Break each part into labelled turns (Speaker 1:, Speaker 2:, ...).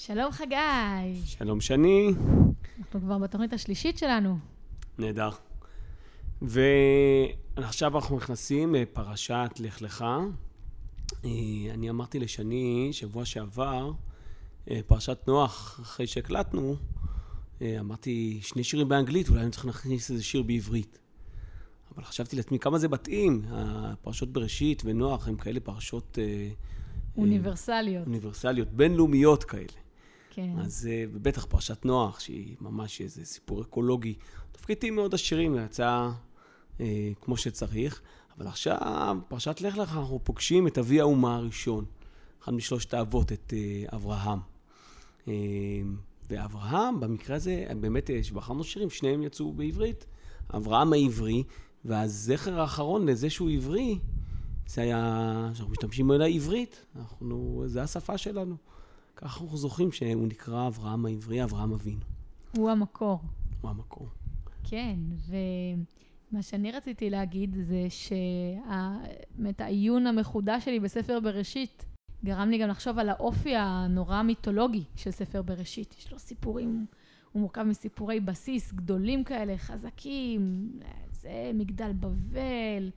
Speaker 1: שלום חגי.
Speaker 2: שלום שני.
Speaker 1: אנחנו כבר בתוכנית השלישית שלנו.
Speaker 2: נהדר. ועכשיו אנחנו נכנסים לפרשת לך לך. אה, אני אמרתי לשני שבוע שעבר, אה, פרשת נוח, אחרי שהקלטנו, אה, אמרתי שני שירים באנגלית, אולי אני צריך להכניס איזה שיר בעברית. אבל חשבתי לעצמי כמה זה מתאים, הפרשות בראשית ונוח הם כאלה פרשות...
Speaker 1: אוניברסליות.
Speaker 2: אוניברסליות, בינלאומיות כאלה.
Speaker 1: כן.
Speaker 2: אז בטח פרשת נוח, שהיא ממש איזה סיפור אקולוגי. תפקידים מאוד עשירים, ויצא אה, כמו שצריך. אבל עכשיו, פרשת לך לך, אנחנו פוגשים את אבי האומה הראשון, אחד משלושת האבות, את אה, אברהם. אה, ואברהם, במקרה הזה, באמת, כשבחרנו שירים, שניהם יצאו בעברית. אברהם העברי, והזכר האחרון לזה שהוא עברי, זה היה, שאנחנו משתמשים במילה עברית, אנחנו, זה השפה שלנו. ככה אנחנו זוכרים שהוא נקרא אברהם העברי, אברהם אבינו.
Speaker 1: הוא המקור.
Speaker 2: הוא המקור.
Speaker 1: כן, ומה שאני רציתי להגיד זה שבאמת העיון המחודש שלי בספר בראשית גרם לי גם לחשוב על האופי הנורא מיתולוגי של ספר בראשית. יש לו סיפורים, הוא מורכב מסיפורי בסיס גדולים כאלה, חזקים, זה מגדל בבל,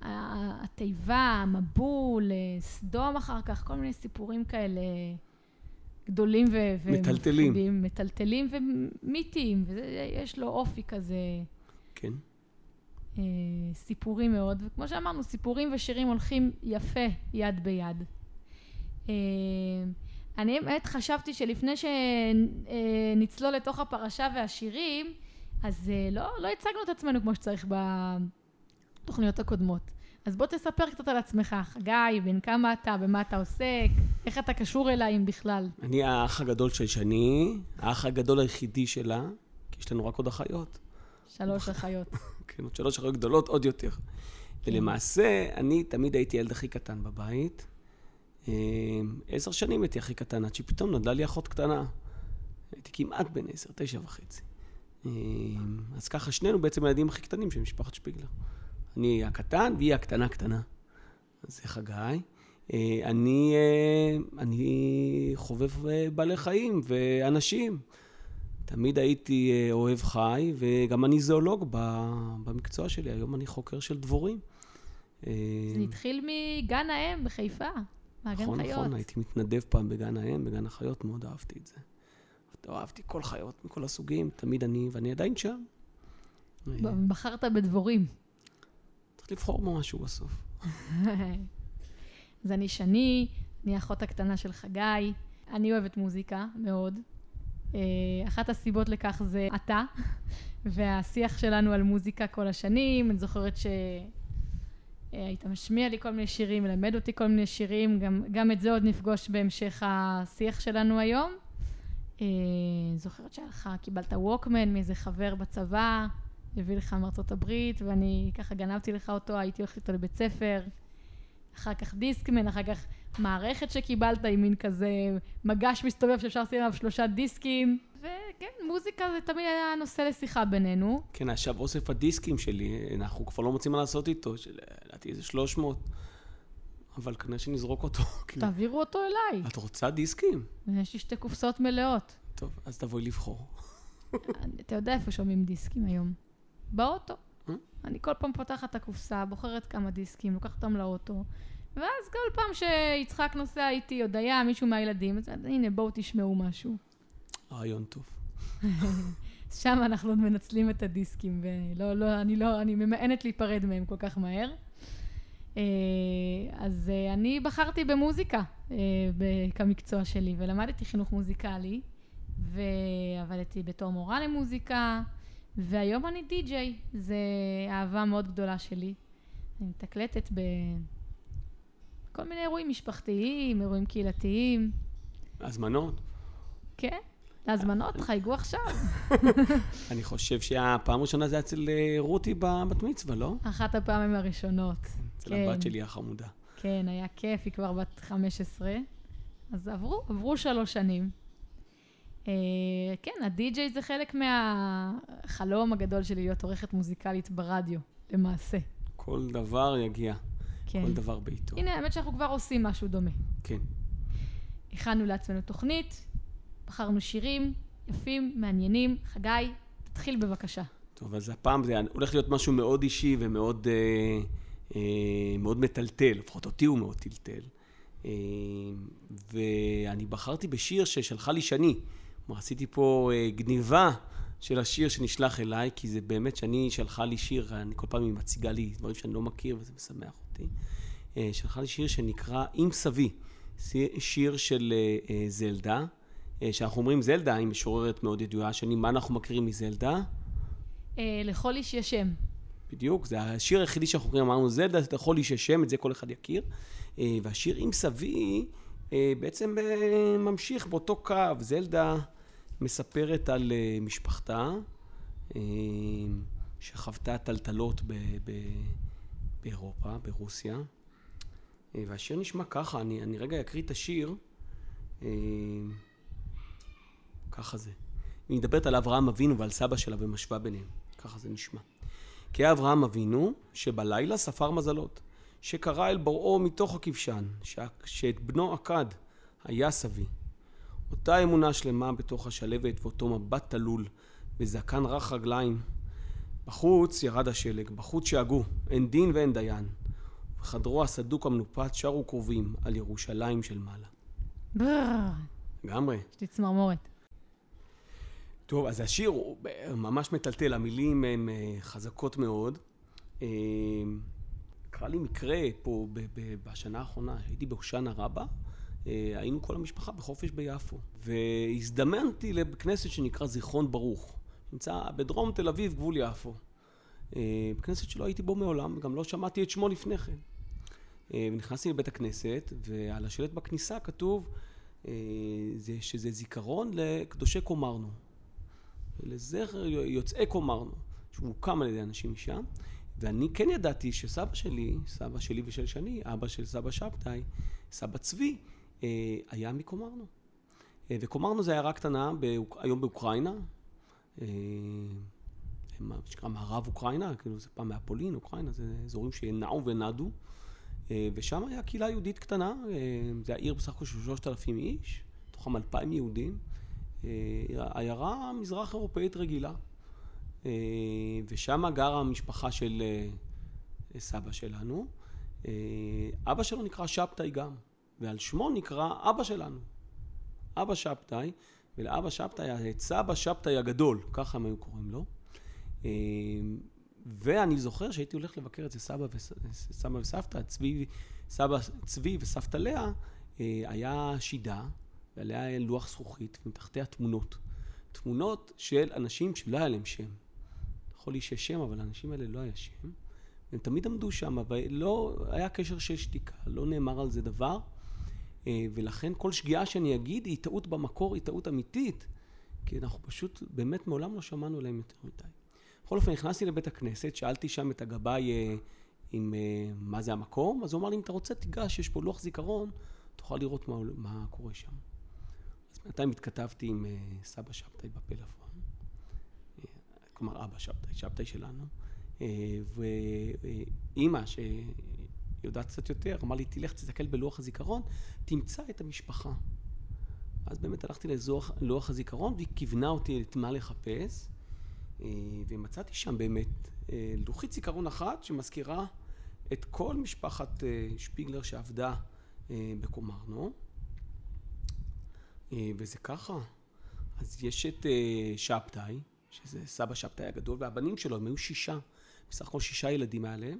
Speaker 1: התיבה, המבול, סדום אחר כך, כל מיני סיפורים כאלה גדולים ו...
Speaker 2: מטלטלים.
Speaker 1: ומפחידים, מטלטלים ומיתיים, ויש לו אופי כזה.
Speaker 2: כן.
Speaker 1: אה, סיפורים מאוד, וכמו שאמרנו, סיפורים ושירים הולכים יפה יד ביד. אה, אני באמת חשבתי שלפני שנצלול לתוך הפרשה והשירים, אז אה, לא, לא הצגנו את עצמנו כמו שצריך בתוכניות הקודמות. אז בוא תספר קצת על עצמך, חגי, בן כמה אתה, במה אתה עוסק, איך אתה קשור אליי אם בכלל.
Speaker 2: אני האח הגדול של שני, האח הגדול היחידי שלה, כי יש לנו רק עוד אחיות.
Speaker 1: שלוש אחיות.
Speaker 2: כן, עוד שלוש אחיות גדולות, עוד יותר. כן. ולמעשה, אני תמיד הייתי ילד הכי קטן בבית. אה, עשר שנים הייתי הכי קטן, עד שפתאום נולדה לי אחות קטנה. הייתי כמעט בן עשר, תשע וחצי. אה, אז ככה, שנינו בעצם הילדים הכי קטנים של משפחת שפיגלר. אני הקטן והיא הקטנה קטנה. זה חגי. אה, אני, אה, אני חובב אה, בעלי חיים ואנשים. תמיד הייתי אוהב חי, וגם אני זואולוג במקצוע שלי. היום אני חוקר של דבורים.
Speaker 1: זה התחיל מגן האם בחיפה, מהגן
Speaker 2: נכון,
Speaker 1: חיות.
Speaker 2: נכון, נכון, הייתי מתנדב פעם בגן האם, בגן החיות, מאוד אהבתי את זה. אהבתי כל חיות מכל הסוגים, תמיד אני, ואני עדיין שם.
Speaker 1: בחרת בדבורים.
Speaker 2: לבחור משהו בסוף.
Speaker 1: אז אני שני, אני האחות הקטנה של חגי, אני אוהבת מוזיקה מאוד. אה, אחת הסיבות לכך זה אתה, והשיח שלנו על מוזיקה כל השנים. אני זוכרת שהיית משמיע לי כל מיני שירים, מלמד אותי כל מיני שירים, גם, גם את זה עוד נפגוש בהמשך השיח שלנו היום. אה, זוכרת לך, קיבלת ווקמן מאיזה חבר בצבא, הביא לך מארצות הברית, ואני ככה גנבתי לך אותו, הייתי הולכת איתו לבית ספר. אחר כך דיסקמן, אחר כך מערכת שקיבלת עם מין כזה מגש מסתובב שאפשר לשים עליו שלושה דיסקים. וכן, מוזיקה זה תמיד היה נושא לשיחה בינינו.
Speaker 2: כן, עכשיו אוסף הדיסקים שלי, אנחנו כבר לא מוצאים מה לעשות איתו, לדעתי איזה 300. אבל כנראה שנזרוק אותו.
Speaker 1: כאילו. תעבירו אותו אליי.
Speaker 2: את רוצה דיסקים?
Speaker 1: יש לי שתי קופסאות מלאות.
Speaker 2: טוב, אז תבואי לבחור.
Speaker 1: אתה יודע איפה שומעים דיסקים היום. באוטו. אה? אני כל פעם פותחת את הקופסה, בוחרת כמה דיסקים, לוקחת אותם לאוטו, ואז כל פעם שיצחק נוסע איתי, או דיין, מישהו מהילדים, אז הנה, בואו תשמעו משהו.
Speaker 2: רעיון טוב.
Speaker 1: שם אנחנו מנצלים את הדיסקים, ולא, לא, אני לא, אני ממאנת להיפרד מהם כל כך מהר. אה, אז אה, אני בחרתי במוזיקה כמקצוע שלי, ולמדתי חינוך מוזיקלי, ועבדתי בתור מורה למוזיקה. והיום אני די-ג'יי, זה אהבה מאוד גדולה שלי. אני מתקלטת בכל מיני אירועים משפחתיים, אירועים קהילתיים.
Speaker 2: הזמנות?
Speaker 1: כן, להזמנות, חייגו עכשיו.
Speaker 2: אני חושב שהפעם הראשונה זה אצל אה, רותי בבת מצווה, לא?
Speaker 1: אחת הפעמים הראשונות.
Speaker 2: אצל כן. הבת שלי החמודה.
Speaker 1: כן, היה כיף, היא כבר בת 15. אז עברו, עברו שלוש שנים. אה, כן, הדי-ג'יי זה חלק מהחלום הגדול שלי להיות עורכת מוזיקלית ברדיו, למעשה.
Speaker 2: כל דבר יגיע. כן. כל דבר בעיתו.
Speaker 1: הנה, האמת שאנחנו כבר עושים משהו דומה.
Speaker 2: כן.
Speaker 1: הכנו לעצמנו תוכנית, בחרנו שירים יפים, מעניינים. חגי, תתחיל בבקשה.
Speaker 2: טוב, אז הפעם זה הולך להיות משהו מאוד אישי ומאוד אה, אה, מאוד מטלטל, לפחות אותי הוא מאוד טלטל. אה, ואני בחרתי בשיר ששלחה לי שני. כלומר, עשיתי פה אה, גניבה של השיר שנשלח אליי, כי זה באמת שני שלחה לי שיר, אני כל פעם היא מציגה לי דברים שאני לא מכיר וזה משמח אותי. אה, שלחה לי שיר שנקרא "עם סבי", שיר של אה, זלדה, שאנחנו אומרים זלדה, היא משוררת מאוד ידועה, שני, מה אנחנו מכירים מזלדה?
Speaker 1: לכל איש יש שם.
Speaker 2: בדיוק, זה השיר היחידי שאנחנו מכירים, אמרנו זלדה, לכל איש יש שם, את זה כל אחד יכיר. והשיר "עם סבי" בעצם ממשיך באותו קו, זלדה מספרת על אה, משפחתה, אה, שחוותה טלטלות באירופה, ברוסיה. אה, והשיר נשמע ככה, אני, אני רגע אקריא את השיר. ככה זה. היא מדברת על אברהם אבינו ועל סבא שלה ומשווה ביניהם. ככה זה נשמע. כי אברהם אבינו, שבלילה ספר מזלות, שקרא אל בוראו מתוך הכבשן, שאת בנו עקד היה סבי. אותה אמונה שלמה בתוך השלבת ואותו מבט תלול וזקן רך רגליים. בחוץ ירד השלג, בחוץ שאגו, אין דין ואין דיין. בחדרו הסדוק המנופץ שרו קרובים על ירושלים של מעלה. לגמרי.
Speaker 1: יש לי צמרמורת.
Speaker 2: טוב, אז השיר הוא ממש מטלטל, המילים הן אה, חזקות מאוד. קרה לי מקרה פה בשנה האחרונה, הייתי בהושענא רבה, אה, היינו כל המשפחה בחופש ביפו. והזדמנתי לכנסת שנקרא זיכרון ברוך. נמצא בדרום תל אביב, גבול יפו. אה, בכנסת שלא הייתי בו מעולם, וגם לא שמעתי את שמו לפני כן. אה, ונכנסתי לבית הכנסת, ועל השלט בכניסה כתוב זה, שזה זיכרון לקדושי קומרנו. לזכר יוצאי קומרנו, שהוא הוקם על ידי אנשים משם. ואני כן ידעתי שסבא שלי, סבא שלי ושל שני, אבא של סבא שבתאי, סבא צבי, אה, היה מקומרנו. אה, וקומרנו זה עיירה קטנה היום באוקראינה, אה, מה שנקרא מערב אוקראינה, כאילו זה פעם מהפולין, אוקראינה, זה אזורים שנעו ונדו. ושם היה קהילה יהודית קטנה, זה העיר בסך הכל של שלושת אלפים איש, מתוכם אלפיים יהודים. עיירה מזרח אירופאית רגילה. ושם גרה המשפחה של סבא שלנו. אבא שלו נקרא שבתאי גם. ועל שמו נקרא אבא שלנו. אבא שבתאי, ולאבא שבתאי את סבא שבתאי הגדול, ככה הם היו קוראים לו. אה, ואני זוכר שהייתי הולך לבקר אצל סבא, וס... סבא וסבתא, צבי, סבא צבי וסבתא לאה, אה, היה שידה, ועליה היה לוח זכוכית, ומתחתיה תמונות. תמונות של אנשים שלא היה להם שם. יכול להיות שיש שם, אבל לאנשים האלה לא היה שם. הם תמיד עמדו שם, ולא היה קשר של שתיקה, לא נאמר על זה דבר. אה, ולכן כל שגיאה שאני אגיד היא טעות במקור, היא טעות אמיתית, כי אנחנו פשוט באמת מעולם לא שמענו עליהם יותר מדי. בכל אופן, נכנסתי לבית הכנסת, שאלתי שם את הגבאי אה, עם אה, מה זה המקום, אז הוא אמר לי, אם אתה רוצה, תיגש, יש פה לוח זיכרון, תוכל לראות מה, מה קורה שם. אז בינתיים התכתבתי עם סבא שבתאי בפלאפון, כלומר אבא שבתאי, שבתאי שלנו, ואימא, יודעת קצת יותר, אמר לי, תלך, תסתכל בלוח הזיכרון, תמצא את המשפחה. אז באמת הלכתי ללוח הזיכרון, והיא כיוונה אותי את מה לחפש, אה, ומצאתי שם באמת אה, לוחית זיכרון אחת שמזכירה את כל משפחת אה, שפיגלר שעבדה בקומרנו. וזה ככה. אז יש את שבתאי, שזה סבא שבתאי הגדול, והבנים שלו, הם היו שישה, בסך הכל שישה ילדים היה להם.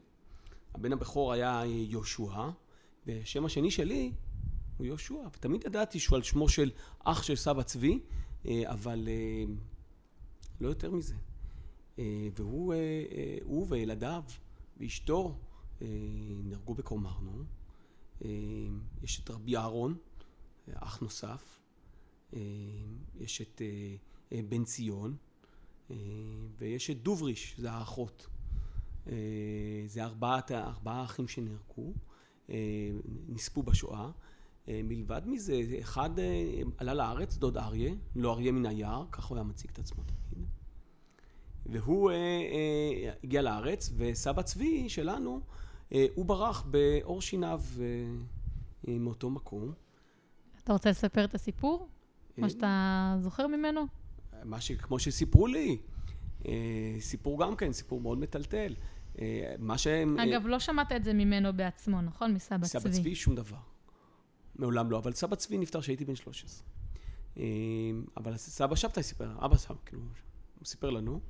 Speaker 2: הבן הבכור היה יהושע, ושם השני שלי הוא יהושע. ותמיד ידעתי שהוא על שמו של אח של סבא צבי, אה, אבל אה, לא יותר מזה. אה, והוא הוא וילדיו ואשתו נהרגו בקומרנו. יש את רבי אהרון, אח נוסף. יש את בן ציון, ויש את דובריש, זה האחות. אה, זה ארבעת, ארבעה אחים שנהרגו, אה, נספו בשואה. אה, מלבד מזה, אחד עלה לארץ, דוד אריה, לא אריה מן היער, ככה הוא היה מציג את עצמו תמיד. והוא הגיע לארץ, וסבא צבי שלנו, הוא ברח בעור שיניו מאותו מקום.
Speaker 1: אתה רוצה לספר את הסיפור? מה שאתה זוכר ממנו?
Speaker 2: מה ש... כמו שסיפרו לי. אה, סיפור גם כן, סיפור מאוד מטלטל. אה, מה שהם...
Speaker 1: אגב, לא שמעת את זה ממנו בעצמו, נכון? מסבא צבי.
Speaker 2: סבא צבי, שום דבר. מעולם לא, אבל סבא צבי נפטר כשהייתי בן 13. אה, אבל סבא שבתאי סיפר, אבא סבא, כאילו, הוא סיפר לנו,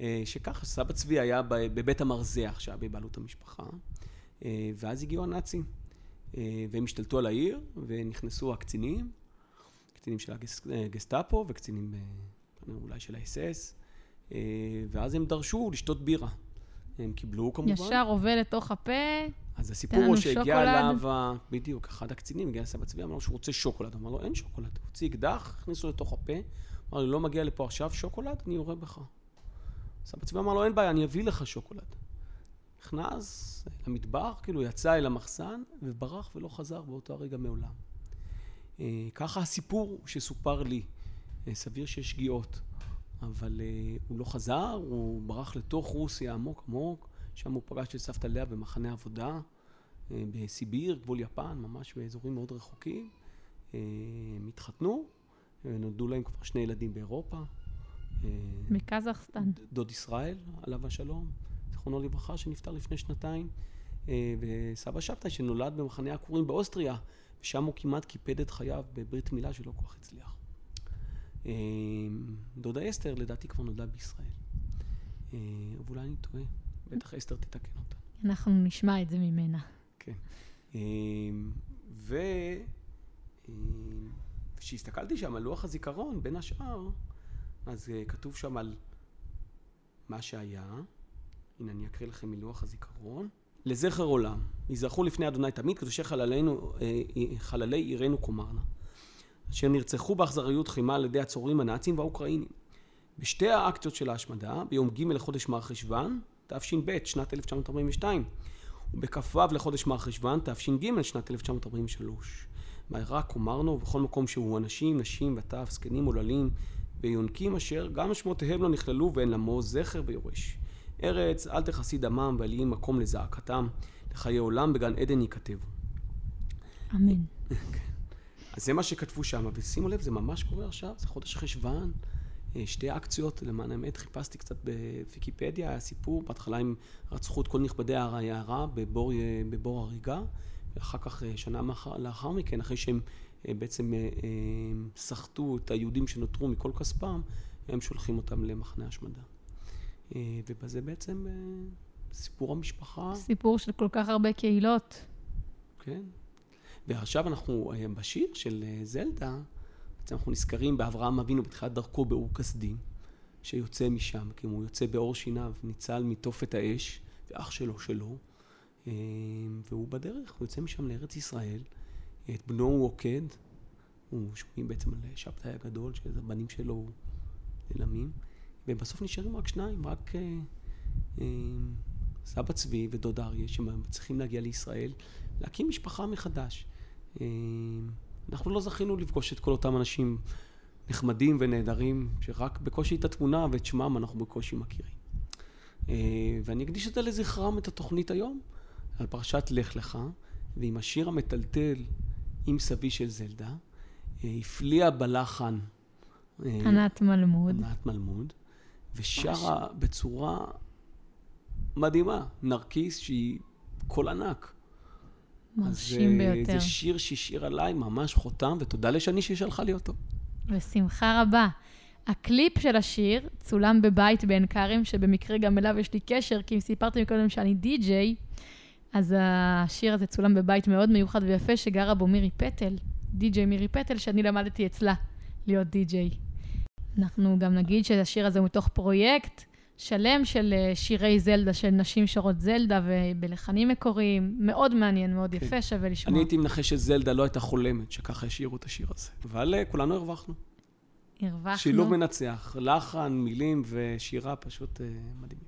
Speaker 2: אה, שככה, סבא צבי היה בבית המרזח שהיה בבעלות המשפחה, אה, ואז הגיעו הנאצים, והם השתלטו על העיר, ונכנסו הקצינים, קצינים של הגסטאפו וקצינים אולי של האס-אס, ואז הם דרשו לשתות בירה. הם קיבלו כמובן.
Speaker 1: ישר עובר לתוך הפה.
Speaker 2: אז הסיפור הוא שהגיע אליו, בדיוק, אחד הקצינים הגיע לסבא צבי, אמר שהוא רוצה שוקולד. אמר לו, אין שוקולד. הוציא אקדח, הכניסו לתוך הפה, אמר לו, לא מגיע לפה עכשיו שוקולד, אני יורה בך. סבא צבי אמר לו, אין בעיה, אני אביא לך שוקולד. נכנס למטבח, כאילו יצא אל המחסן, וברח ולא חזר באותו הרגע מעולם. אה, ככה הסיפור שסופר לי. אה, סביר שיש שגיאות, אבל אה, הוא לא חזר, הוא ברח לתוך רוסיה עמוק עמוק. שם הוא פגש את סבתא לאה במחנה עבודה, אה, בסיביר, גבול יפן, ממש באזורים מאוד רחוקים. הם התחתנו, ונולדו להם כבר שני ילדים באירופה.
Speaker 1: מקזחסטן.
Speaker 2: דוד ישראל, עליו השלום, זיכרונו לברכה, שנפטר לפני שנתיים. וסבא שבתאי שנולד במחנה עקורים באוסטריה, ושם הוא כמעט קיפד את חייו בברית מילה שלא כל כך הצליח. דודה אסתר לדעתי כבר נולדה בישראל. אבל אולי אני טועה. בטח אסתר תתקן אותה.
Speaker 1: אנחנו נשמע את זה ממנה.
Speaker 2: כן. אמ, וכשהסתכלתי אמ, שם על לוח הזיכרון, בין השאר, אז אה, כתוב שם על מה שהיה. הנה, אני אקריא לכם מלוח הזיכרון. לזכר עולם, יזרחו לפני אדוני תמיד קדושי חללינו, אה, חללי עירנו קומרנה, אשר נרצחו באכזריות חימה על ידי הצוררים הנאצים והאוקראינים. בשתי האקציות של ההשמדה, ביום ג' לחודש מרחשוון, תש"ב, שנת 1942, ובכ"ו לחודש מרחשוון, תש"ג, שנת 1943. בעיראק אמרנו, ובכל מקום שהוא אנשים, נשים וטף, זקנים עוללים, ויונקים אשר גם שמותיהם לא נכללו ואין למו זכר ויורש. ארץ, אל תכסי דמם ואל יהי מקום לזעקתם, לחיי עולם בגן עדן ייכתבו.
Speaker 1: אמן.
Speaker 2: אז זה מה שכתבו שם, ושימו לב, זה ממש קורה עכשיו, זה חודש חשוון. אה, שתי אקציות, למען האמת, חיפשתי קצת בוויקיפדיה, היה סיפור, בהתחלה הם רצחו את כל נכבדי העיירה בבור, אה, בבור הריגה, ואחר כך, אה, שנה לאחר מכן, אחרי שהם בעצם סחטו את היהודים שנותרו מכל כספם, הם שולחים אותם למחנה השמדה. ובזה בעצם סיפור המשפחה.
Speaker 1: סיפור של כל כך הרבה קהילות.
Speaker 2: כן. ועכשיו אנחנו בשיר של זלדה, בעצם אנחנו נזכרים באברהם אבינו בתחילת דרכו באור כסדים, שיוצא משם, כי הוא יוצא באור שיניו, ניצל מתופת האש, ואח שלו שלו, אה, והוא בדרך, הוא יוצא משם לארץ ישראל, את בנו הוא עוקד, הוא שומעים בעצם על שבתאי הגדול, שהבנים שלו נעלמים, ובסוף נשארים רק שניים, רק אה, אה, סבא צבי ודוד אריה, שמצליחים להגיע לישראל, להקים משפחה מחדש. אנחנו לא זכינו לפגוש את כל אותם אנשים נחמדים ונהדרים, שרק בקושי את התמונה ואת שמם אנחנו בקושי מכירים. אה, ואני אקדיש את זה לזכרם את התוכנית היום, על פרשת לך לך, ועם השיר המטלטל עם סבי של זלדה, אה, הפליאה בלחן.
Speaker 1: אה, ענת מלמוד.
Speaker 2: ענת מלמוד, ושרה בצורה מדהימה, נרקיס שהיא קול ענק.
Speaker 1: מרשים
Speaker 2: אז,
Speaker 1: ביותר.
Speaker 2: זה שיר שהשאיר עליי ממש חותם, ותודה לשני ששלחה לי אותו.
Speaker 1: בשמחה רבה. הקליפ של השיר צולם בבית בעין כרם, שבמקרה גם אליו יש לי קשר, כי אם סיפרתי קודם שאני די-ג'יי, אז השיר הזה צולם בבית מאוד מיוחד ויפה, שגרה בו מירי פטל, די-ג'יי מירי פטל, שאני למדתי אצלה להיות די-ג'יי. אנחנו גם נגיד שהשיר הזה הוא מתוך פרויקט שלם של אה, שירי זלדה, של נשים שרות זלדה ובלחנים מקוריים. מאוד מעניין, מאוד כן. יפה, שווה לשמוע.
Speaker 2: אני הייתי מנחש שזלדה לא הייתה חולמת שככה השאירו את השיר הזה. אבל אה, כולנו הרווחנו.
Speaker 1: הרווחנו.
Speaker 2: שילוב מנצח, לחן, מילים ושירה פשוט uh, מדהימים.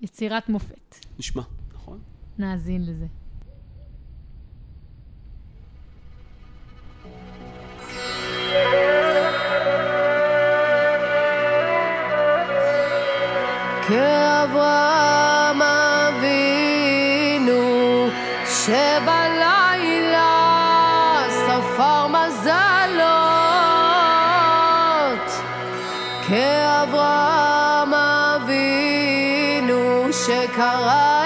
Speaker 1: יצירת מופת.
Speaker 2: נשמע, נכון?
Speaker 1: נאזין לזה.
Speaker 3: כאברהם אבינו שבלילה ספר
Speaker 4: מזלות. כאברהם אבינו
Speaker 3: שקרא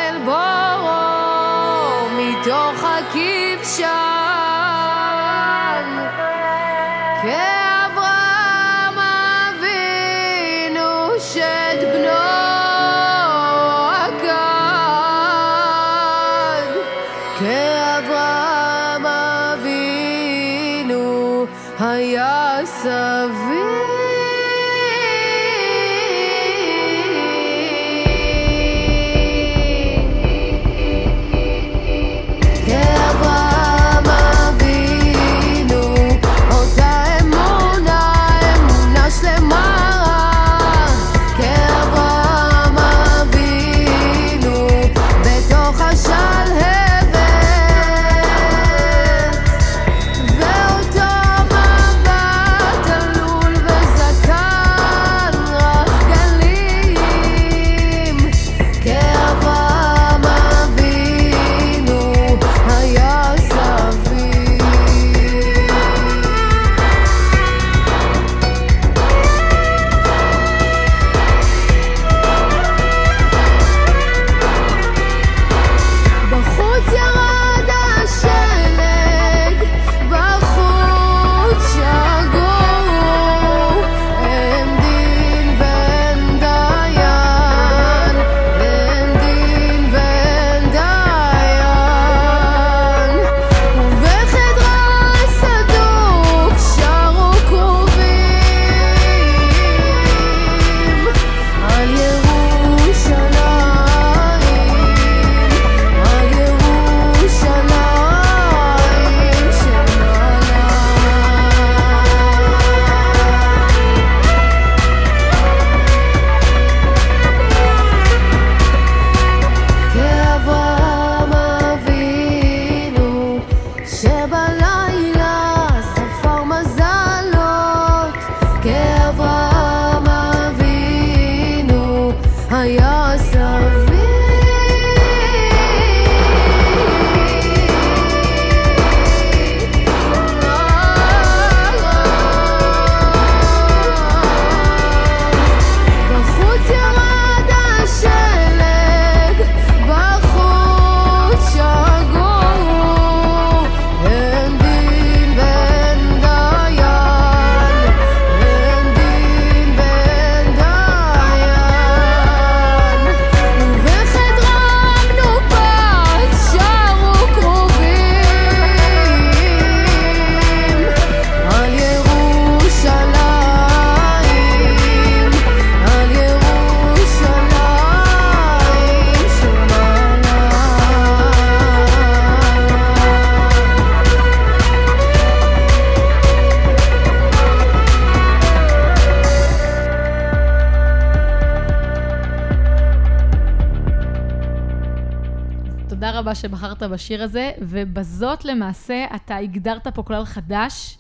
Speaker 3: רבה שבחרת בשיר הזה, ובזאת למעשה אתה הגדרת פה כלל חדש,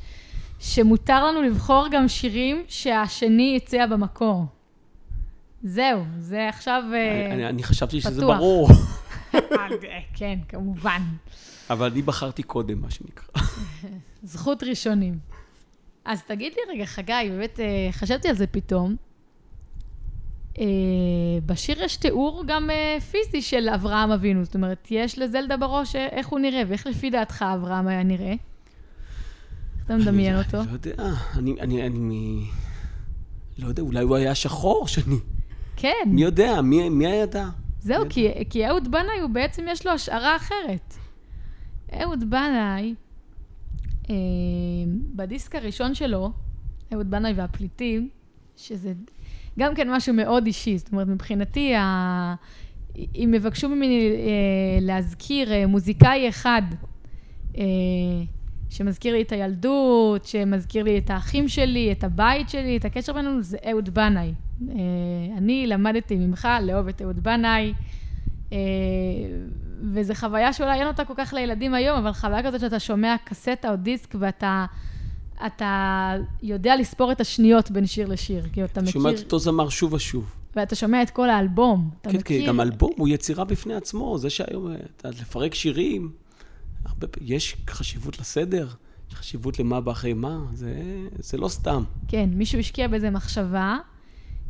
Speaker 3: שמותר לנו לבחור גם שירים שהשני הציע במקור. זהו, זה עכשיו... אה,
Speaker 2: אני, אני חשבתי שזה
Speaker 3: פתוח.
Speaker 2: ברור,
Speaker 3: אה, כן, כמובן.
Speaker 2: אבל אני בחרתי קודם, מה שנקרא.
Speaker 3: זכות ראשונים. אז תגיד לי רגע, חגי, באמת אה, חשבתי על זה פתאום. אה, בשיר יש תיאור גם אה, פיזי של אברהם אבינו, זאת אומרת, יש לזלדה בראש אה, איך הוא נראה, ואיך לפי דעתך אברהם היה נראה? איך אתה מדמיין אותו?
Speaker 2: אני לא יודע, אני, אני, אני. לא יודע, אולי הוא היה שחור שני.
Speaker 3: כן,
Speaker 2: מי יודע? מי, מי הידע?
Speaker 3: זהו, כי, כי אהוד בנאי הוא בעצם, יש לו השערה אחרת. אהוד בנאי, אה, בדיסק הראשון שלו, אהוד בנאי והפליטים, שזה גם כן משהו מאוד אישי, זאת אומרת, מבחינתי, ה... אם יבקשו ממני אה, להזכיר אה, מוזיקאי אחד, אה, שמזכיר לי את הילדות, שמזכיר לי את האחים שלי, את הבית שלי, את הקשר בינינו, זה אהוד בנאי. אה, אני למדתי ממך לאהוב את אהוד בנאי, אה, וזו חוויה שאולי אין אותה כל כך לילדים היום, אבל חוויה כזאת שאתה שומע קסטה או דיסק ואתה אתה יודע לספור את השניות בין שיר לשיר. כאילו, אתה מכיר,
Speaker 2: שומעת אותו זמר שוב ושוב.
Speaker 3: ואתה שומע את כל האלבום. אתה
Speaker 2: כן,
Speaker 3: מכיר...
Speaker 2: כן, גם אלבום הוא יצירה בפני עצמו, זה שהיום, אה, אתה לפרק שירים, הרבה, יש חשיבות לסדר, יש חשיבות למה בא אחרי מה, זה, זה לא סתם.
Speaker 3: כן, מישהו השקיע בזה מחשבה,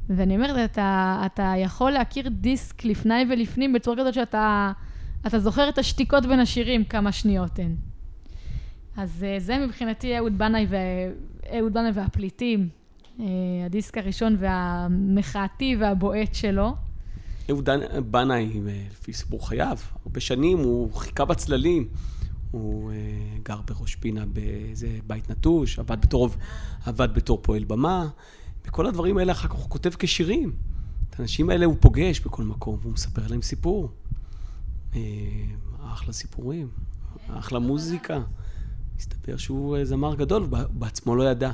Speaker 1: ואני אומרת, אתה, אתה יכול להכיר דיסק לפני ולפנים בצורה כזאת שאתה אתה זוכר את השתיקות בין השירים, כמה שניות הן. אז אה, זה מבחינתי אהוד בנאי, ו... אהוד בנאי והפליטים, אה, הדיסק הראשון והמחאתי והבועט שלו.
Speaker 2: אהוד בנאי, אה, לפי סיפור חייו, הרבה שנים הוא חיכה בצללים. הוא גר בראש פינה באיזה בית נטוש, עבד בתור, עבד בתור פועל במה, וכל הדברים האלה אחר כך הוא כותב כשירים. את האנשים האלה הוא פוגש בכל מקום, והוא מספר להם סיפור. אחלה סיפורים, אחלה מוזיקה. מסתבר שהוא אה, זמר גדול, בעצמו לא ידע.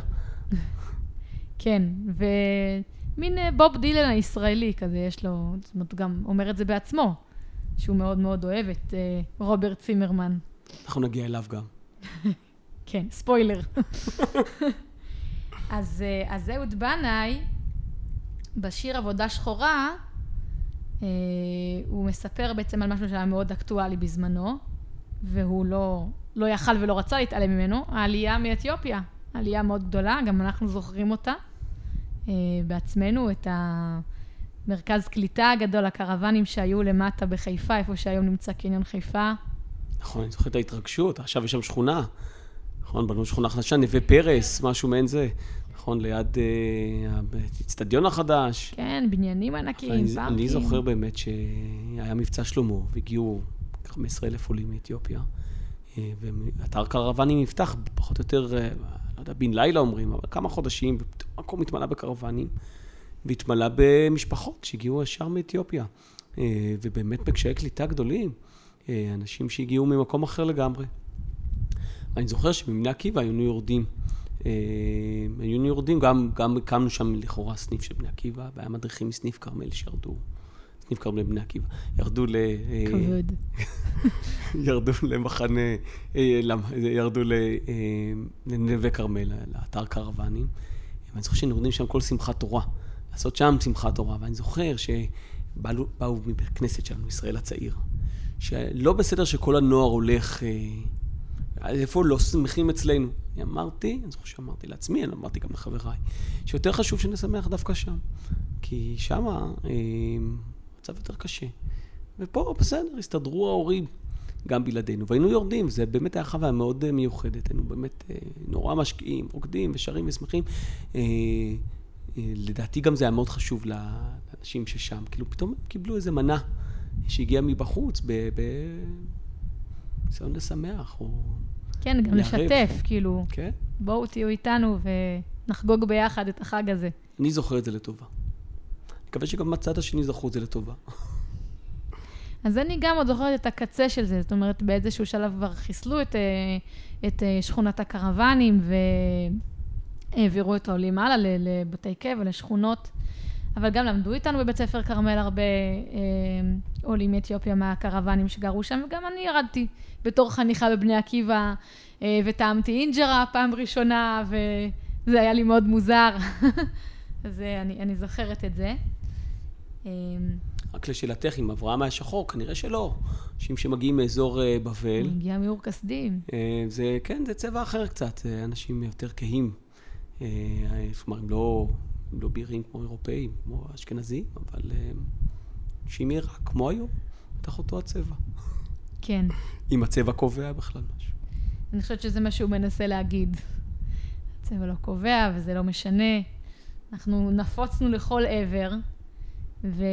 Speaker 1: כן, ומין אה, בוב דילן הישראלי כזה, יש לו, זאת אומרת, הוא גם אומר את זה בעצמו, שהוא מאוד מאוד אוהב את אה, רוברט צימרמן.
Speaker 2: אנחנו נגיע אליו גם.
Speaker 1: כן, ספוילר. אז, אז אהוד בנאי, בשיר עבודה שחורה, אה, הוא מספר בעצם על משהו שהיה מאוד אקטואלי בזמנו, והוא לא, לא יכל ולא רצה להתעלם ממנו, העלייה מאתיופיה. עלייה מאוד גדולה, גם אנחנו זוכרים אותה אה, בעצמנו, את המרכז קליטה הגדול, הקרוונים שהיו למטה בחיפה, איפה שהיום נמצא קניון חיפה.
Speaker 2: נכון, אני זוכר את ההתרגשות, עכשיו יש שם שכונה. נכון, בנו שכונה חדשה, נווה פרס, משהו מעין זה. נכון, ליד אה, האצטדיון החדש.
Speaker 1: כן, בניינים ענקיים,
Speaker 2: אני,
Speaker 1: פארקים.
Speaker 2: אני זוכר באמת שהיה מבצע שלמה, והגיעו 15 אלף עולים מאתיופיה. ואתר קרוונים נפתח, פחות או יותר, אה, לא יודע, בן לילה אומרים, אבל כמה חודשים, ופתאום המקום התמלא בקרוונים, והתמלא במשפחות שהגיעו ישר מאתיופיה. אה, ובאמת בקשיי קליטה גדולים, אה, אנשים שהגיעו ממקום אחר לגמרי. אני זוכר שבבני עקיבא היינו יורדים. היינו יורדים, גם, גם הקמנו שם לכאורה סניף של בני עקיבא, והיה מדריכים מסניף כרמל שירדו, כרמל בני עקיבא, ירדו ל... אה,
Speaker 1: כבוד.
Speaker 2: ירדו למחנה, אה, ירדו אה, לנווה כרמל, לאתר קרוונים. ואני זוכר שהיינו יורדים שם כל שמחת תורה, לעשות שם שמחת תורה. ואני זוכר שבאו באו מבית שלנו, ישראל הצעיר, שלא בסדר שכל הנוער הולך... איפה לא שמחים אצלנו? אני אמרתי, אני זוכר שאמרתי לעצמי, אני אמרתי גם לחבריי, שיותר חשוב שנשמח דווקא שם. כי שם אה, המצב יותר קשה. ופה, בסדר, הסתדרו ההורים גם בלעדינו. והיינו יורדים, זה באמת היה חוויה מאוד אה, מיוחדת. היינו באמת אה, נורא משקיעים, רוקדים ושרים ושמחים. אה, לדעתי גם זה היה מאוד חשוב לאנשים ששם. כאילו, פתאום הם קיבלו איזה מנה שהגיעה מבחוץ, בניסיון לשמח, או...
Speaker 1: כן, גם
Speaker 2: לערב.
Speaker 1: לשתף, כאילו,
Speaker 2: כן?
Speaker 1: בואו תהיו איתנו ונחגוג ביחד את החג הזה.
Speaker 2: אני זוכר את זה לטובה. מקווה שגם מהצד השני זכרו את זה לטובה.
Speaker 1: אז אני גם עוד זוכרת את הקצה של זה, זאת אומרת, באיזשהו שלב כבר חיסלו את, אה, את אה, שכונת הקרוונים והעבירו את העולים הלאה לבתי קבע, לשכונות. אבל גם למדו איתנו בבית ספר כרמל הרבה אה, עולים מאתיופיה מהקרוונים שגרו שם, וגם אני ירדתי בתור חניכה בבני עקיבא, וטעמתי אינג'רה פעם ראשונה, וזה היה לי מאוד מוזר. אז אני, אני זוכרת את זה. אה,
Speaker 2: רק לשאלתך, אם אברהם היה שחור, כנראה שלא. אנשים שמגיעים מאזור אה, בבל,
Speaker 1: הוא הגיע מאור כסדים.
Speaker 2: אה, זה, כן, זה צבע אחר קצת, אה, אנשים יותר כהים. אה, כלומר, הם לא, הם לא בירים כמו אירופאים, כמו אשכנזים, אבל אנשים מעיראק, כמו היום, בטח אותו הצבע.
Speaker 1: כן.
Speaker 2: אם הצבע קובע בכלל משהו.
Speaker 1: אני חושבת שזה מה שהוא מנסה להגיד. הצבע לא קובע וזה לא משנה. אנחנו נפוצנו לכל עבר, ו...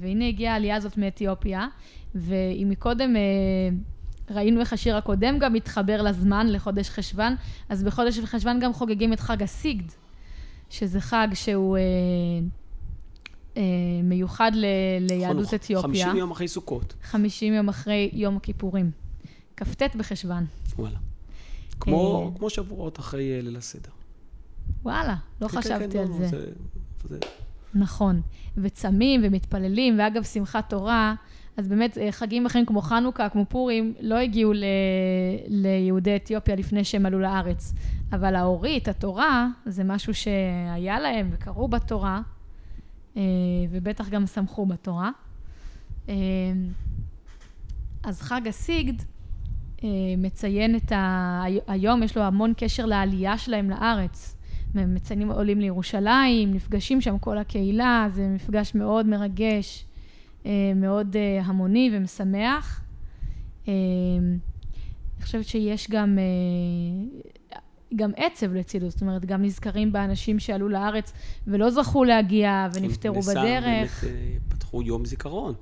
Speaker 1: והנה הגיעה העלייה הזאת מאתיופיה, ואם מקודם אה, ראינו איך השיר הקודם גם מתחבר לזמן, לחודש חשוון, אז בחודש חשוון גם חוגגים את חג הסיגד, שזה חג שהוא אה, אה, מיוחד ל... ליהדות
Speaker 2: נכון,
Speaker 1: אתיופיה.
Speaker 2: 50 יום אחרי סוכות.
Speaker 1: 50 יום אחרי יום הכיפורים. כ"ט בחשוון.
Speaker 2: וואלה. כמו,
Speaker 1: אה.
Speaker 2: כמו שבועות אחרי אה, ליל הסדר.
Speaker 1: וואלה, לא
Speaker 2: כן, כן,
Speaker 1: חשבתי
Speaker 2: כן,
Speaker 1: על
Speaker 2: לא,
Speaker 1: זה.
Speaker 2: זה, זה.
Speaker 1: נכון. וצמים ומתפללים, ואגב, שמחת תורה, אז באמת אה, חגים אחרים כמו חנוכה, כמו פורים, לא הגיעו ל... ליהודי אתיופיה לפני שהם עלו לארץ. אבל האורית, התורה, זה משהו שהיה להם וקראו בתורה, אה, ובטח גם שמחו בתורה. אה, אז חג הסיגד מציין את ה... היום יש לו המון קשר לעלייה שלהם לארץ. מציינים עולים לירושלים, נפגשים שם כל הקהילה, זה מפגש מאוד מרגש, אה, מאוד אה, המוני ומשמח. אה, אני חושבת שיש גם, גם עצב לצידו, זאת אומרת, גם נזכרים באנשים שעלו לארץ ולא זכו להגיע ונפטרו בדרך.
Speaker 2: באמת פתחו יום זיכרון.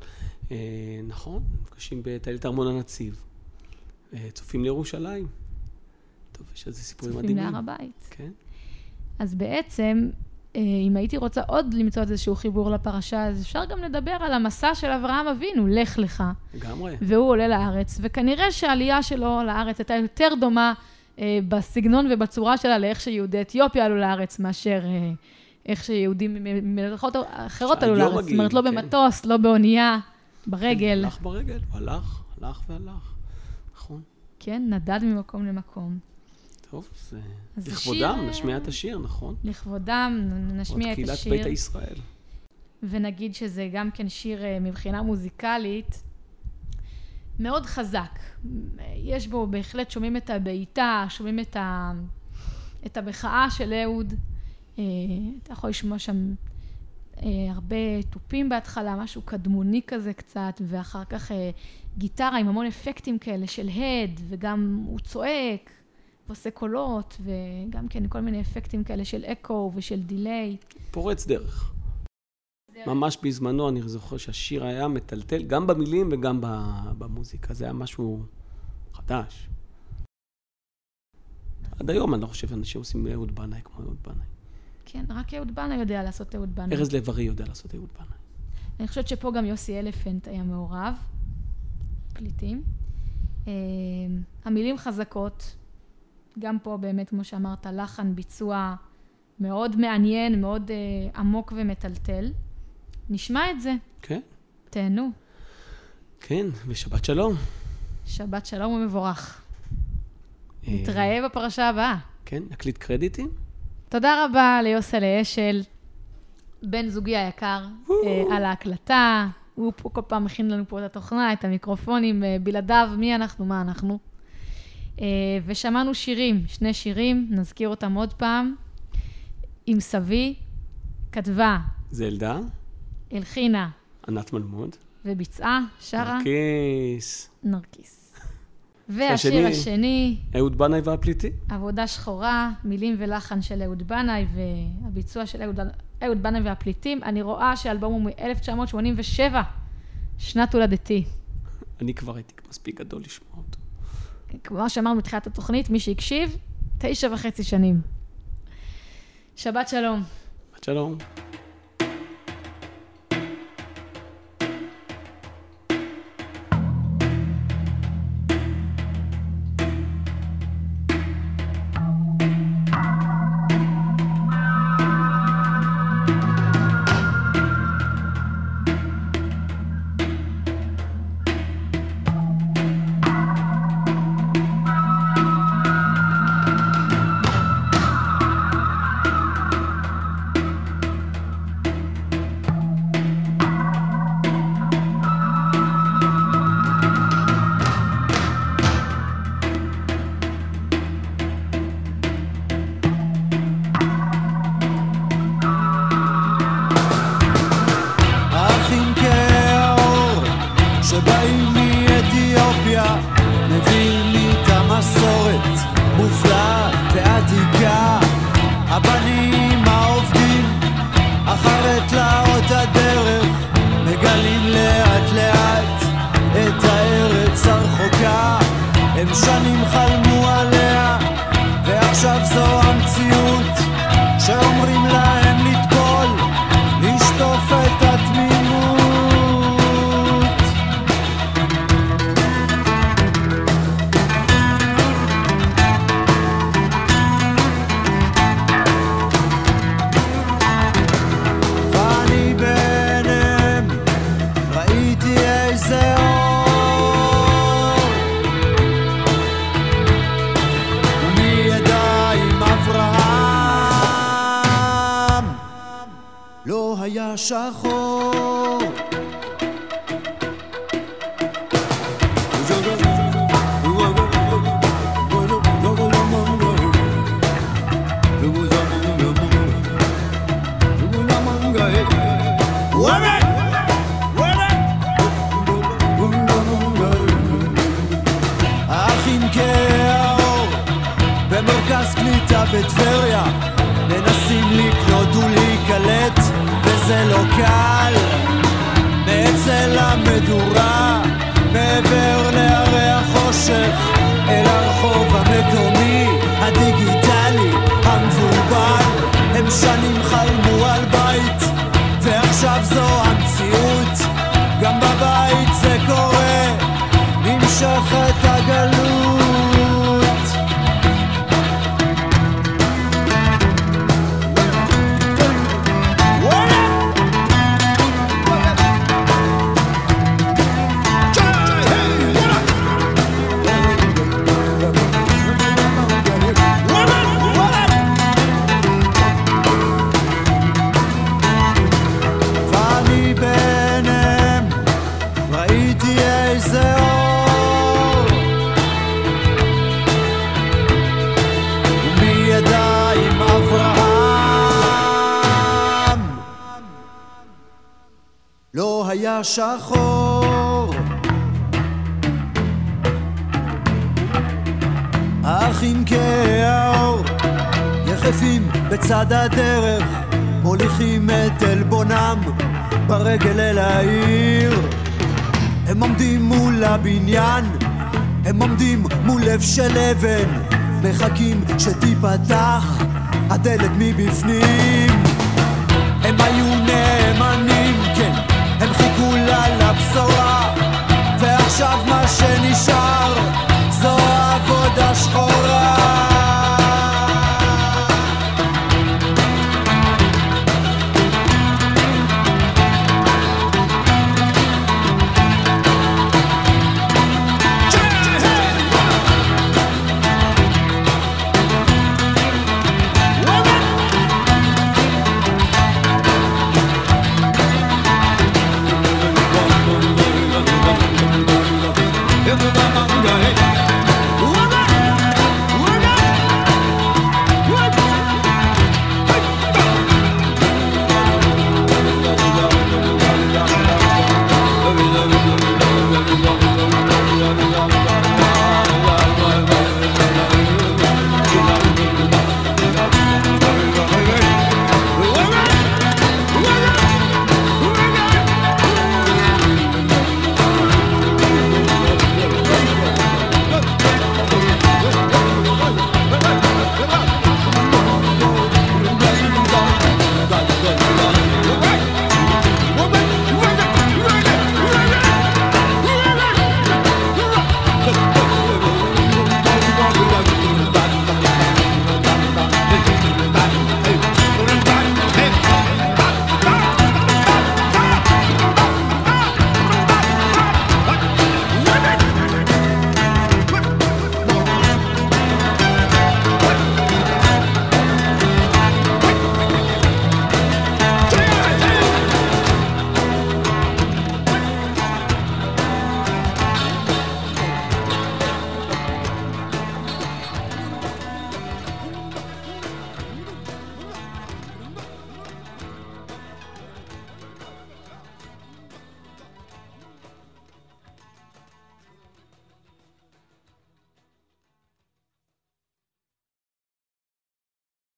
Speaker 2: נכון, נפגשים בטיילת ארמון הנציב. צופים לירושלים. טוב, יש על זה סיפורים
Speaker 1: צופים
Speaker 2: מדהימים.
Speaker 1: להר הבית.
Speaker 2: כן.
Speaker 1: אז בעצם, אה, אם הייתי רוצה עוד למצוא איזשהו חיבור לפרשה, אז אפשר גם לדבר על המסע של אברהם אבינו, לך לך.
Speaker 2: לגמרי.
Speaker 1: והוא עולה לארץ, וכנראה שהעלייה שלו לארץ הייתה יותר דומה אה, בסגנון ובצורה שלה לאיך שיהודי אתיופיה עלו לארץ, מאשר אה, איך שיהודים ממלכות אחרות עלו לארץ. זאת אומרת, לא
Speaker 2: כן.
Speaker 1: במטוס, לא באונייה, ברגל.
Speaker 2: הלך ברגל, הלך, הלך והלך. נכון.
Speaker 1: כן, נדד ממקום למקום.
Speaker 2: טוב, זה
Speaker 1: אז
Speaker 2: לכבודם,
Speaker 1: השיר,
Speaker 2: נשמיע את השיר, נכון?
Speaker 1: לכבודם, נשמיע
Speaker 2: עוד
Speaker 1: את
Speaker 2: קהילת
Speaker 1: השיר.
Speaker 2: ביתא ישראל.
Speaker 1: ונגיד שזה גם כן שיר אה, מבחינה מוזיקלית מאוד חזק. יש בו, בהחלט שומעים את הבעיטה, שומעים את, ה, את המחאה של אהוד. אה, אתה יכול לשמוע שם אה, הרבה תופים בהתחלה, משהו קדמוני כזה קצת, ואחר כך גיטרה עם המון אפקטים כאלה של הד, וגם הוא צועק ועושה קולות, וגם כן כל מיני אפקטים כאלה של אקו ושל דיליי.
Speaker 2: פורץ דרך. ממש בזמנו, אני זוכר שהשיר היה מטלטל, גם במילים וגם במוזיקה. זה היה משהו חדש. עד היום אני לא חושב שאנשים עושים אהוד בנאי כמו אהוד בנאי.
Speaker 1: כן, רק אהוד בנאי יודע לעשות אהוד בנאי.
Speaker 2: ארז לב-ארי יודע לעשות אהוד בנאי.
Speaker 1: אני חושבת שפה גם יוסי אלפנט היה מעורב, פליטים. אה, המילים חזקות, גם פה באמת, כמו שאמרת, לחן, ביצוע מאוד מעניין, מאוד אה, עמוק ומטלטל. נשמע את זה,
Speaker 2: כן,
Speaker 1: תהנו.
Speaker 2: כן, ושבת שלום.
Speaker 1: שבת שלום ומבורך.
Speaker 2: אה,
Speaker 1: נתראה בפרשה הבאה.
Speaker 2: כן, נקליט קרדיטים?
Speaker 1: תודה רבה ליוסלה אשל, בן זוגי היקר, אה, על ההקלטה. הוא פה כל פעם מכין לנו פה את התוכנה, את המיקרופונים, בלעדיו, מי אנחנו, מה אנחנו. אה, ושמענו שירים, שני שירים, נזכיר אותם עוד פעם. עם סבי, כתבה,
Speaker 2: זלדה,
Speaker 1: הלחינה
Speaker 2: ענת מלמוד,
Speaker 1: וביצעה, שרה,
Speaker 2: נרקיס,
Speaker 1: נרקיס. והשיר
Speaker 2: השני?
Speaker 1: השני,
Speaker 2: אהוד בנאי והפליטי.
Speaker 1: עבודה שחורה, מילים ולחן של אהוד בנאי והביצוע של אהוד, אהוד בנאי והפליטים. אני רואה שהאלבום הוא מ-1987, שנת הולדתי.
Speaker 2: אני כבר הייתי מספיק גדול לשמוע אותו.
Speaker 1: כמו שאמרנו בתחילת התוכנית, מי שהקשיב, תשע וחצי שנים. שבת שלום.
Speaker 2: שבת שלום.
Speaker 5: לא היה שחור. במרכז קליטה בטבריה מנסים לקנות ולהיקלט וזה לא קל. מאצל המדורה מעבר להרי החושך אל הרחוב המקומי הדיגיטלי המבולבל. הם שנים חלמו על בית ועכשיו זו המציאות. גם בבית שחור האחים כהאור יחפים בצד הדרך מוליכים את עלבונם ברגל אל העיר. הם עומדים מול הבניין הם עומדים מול לב של אבן מחכים שתיפתח הדלת מבפנים. הם היו נאמנים,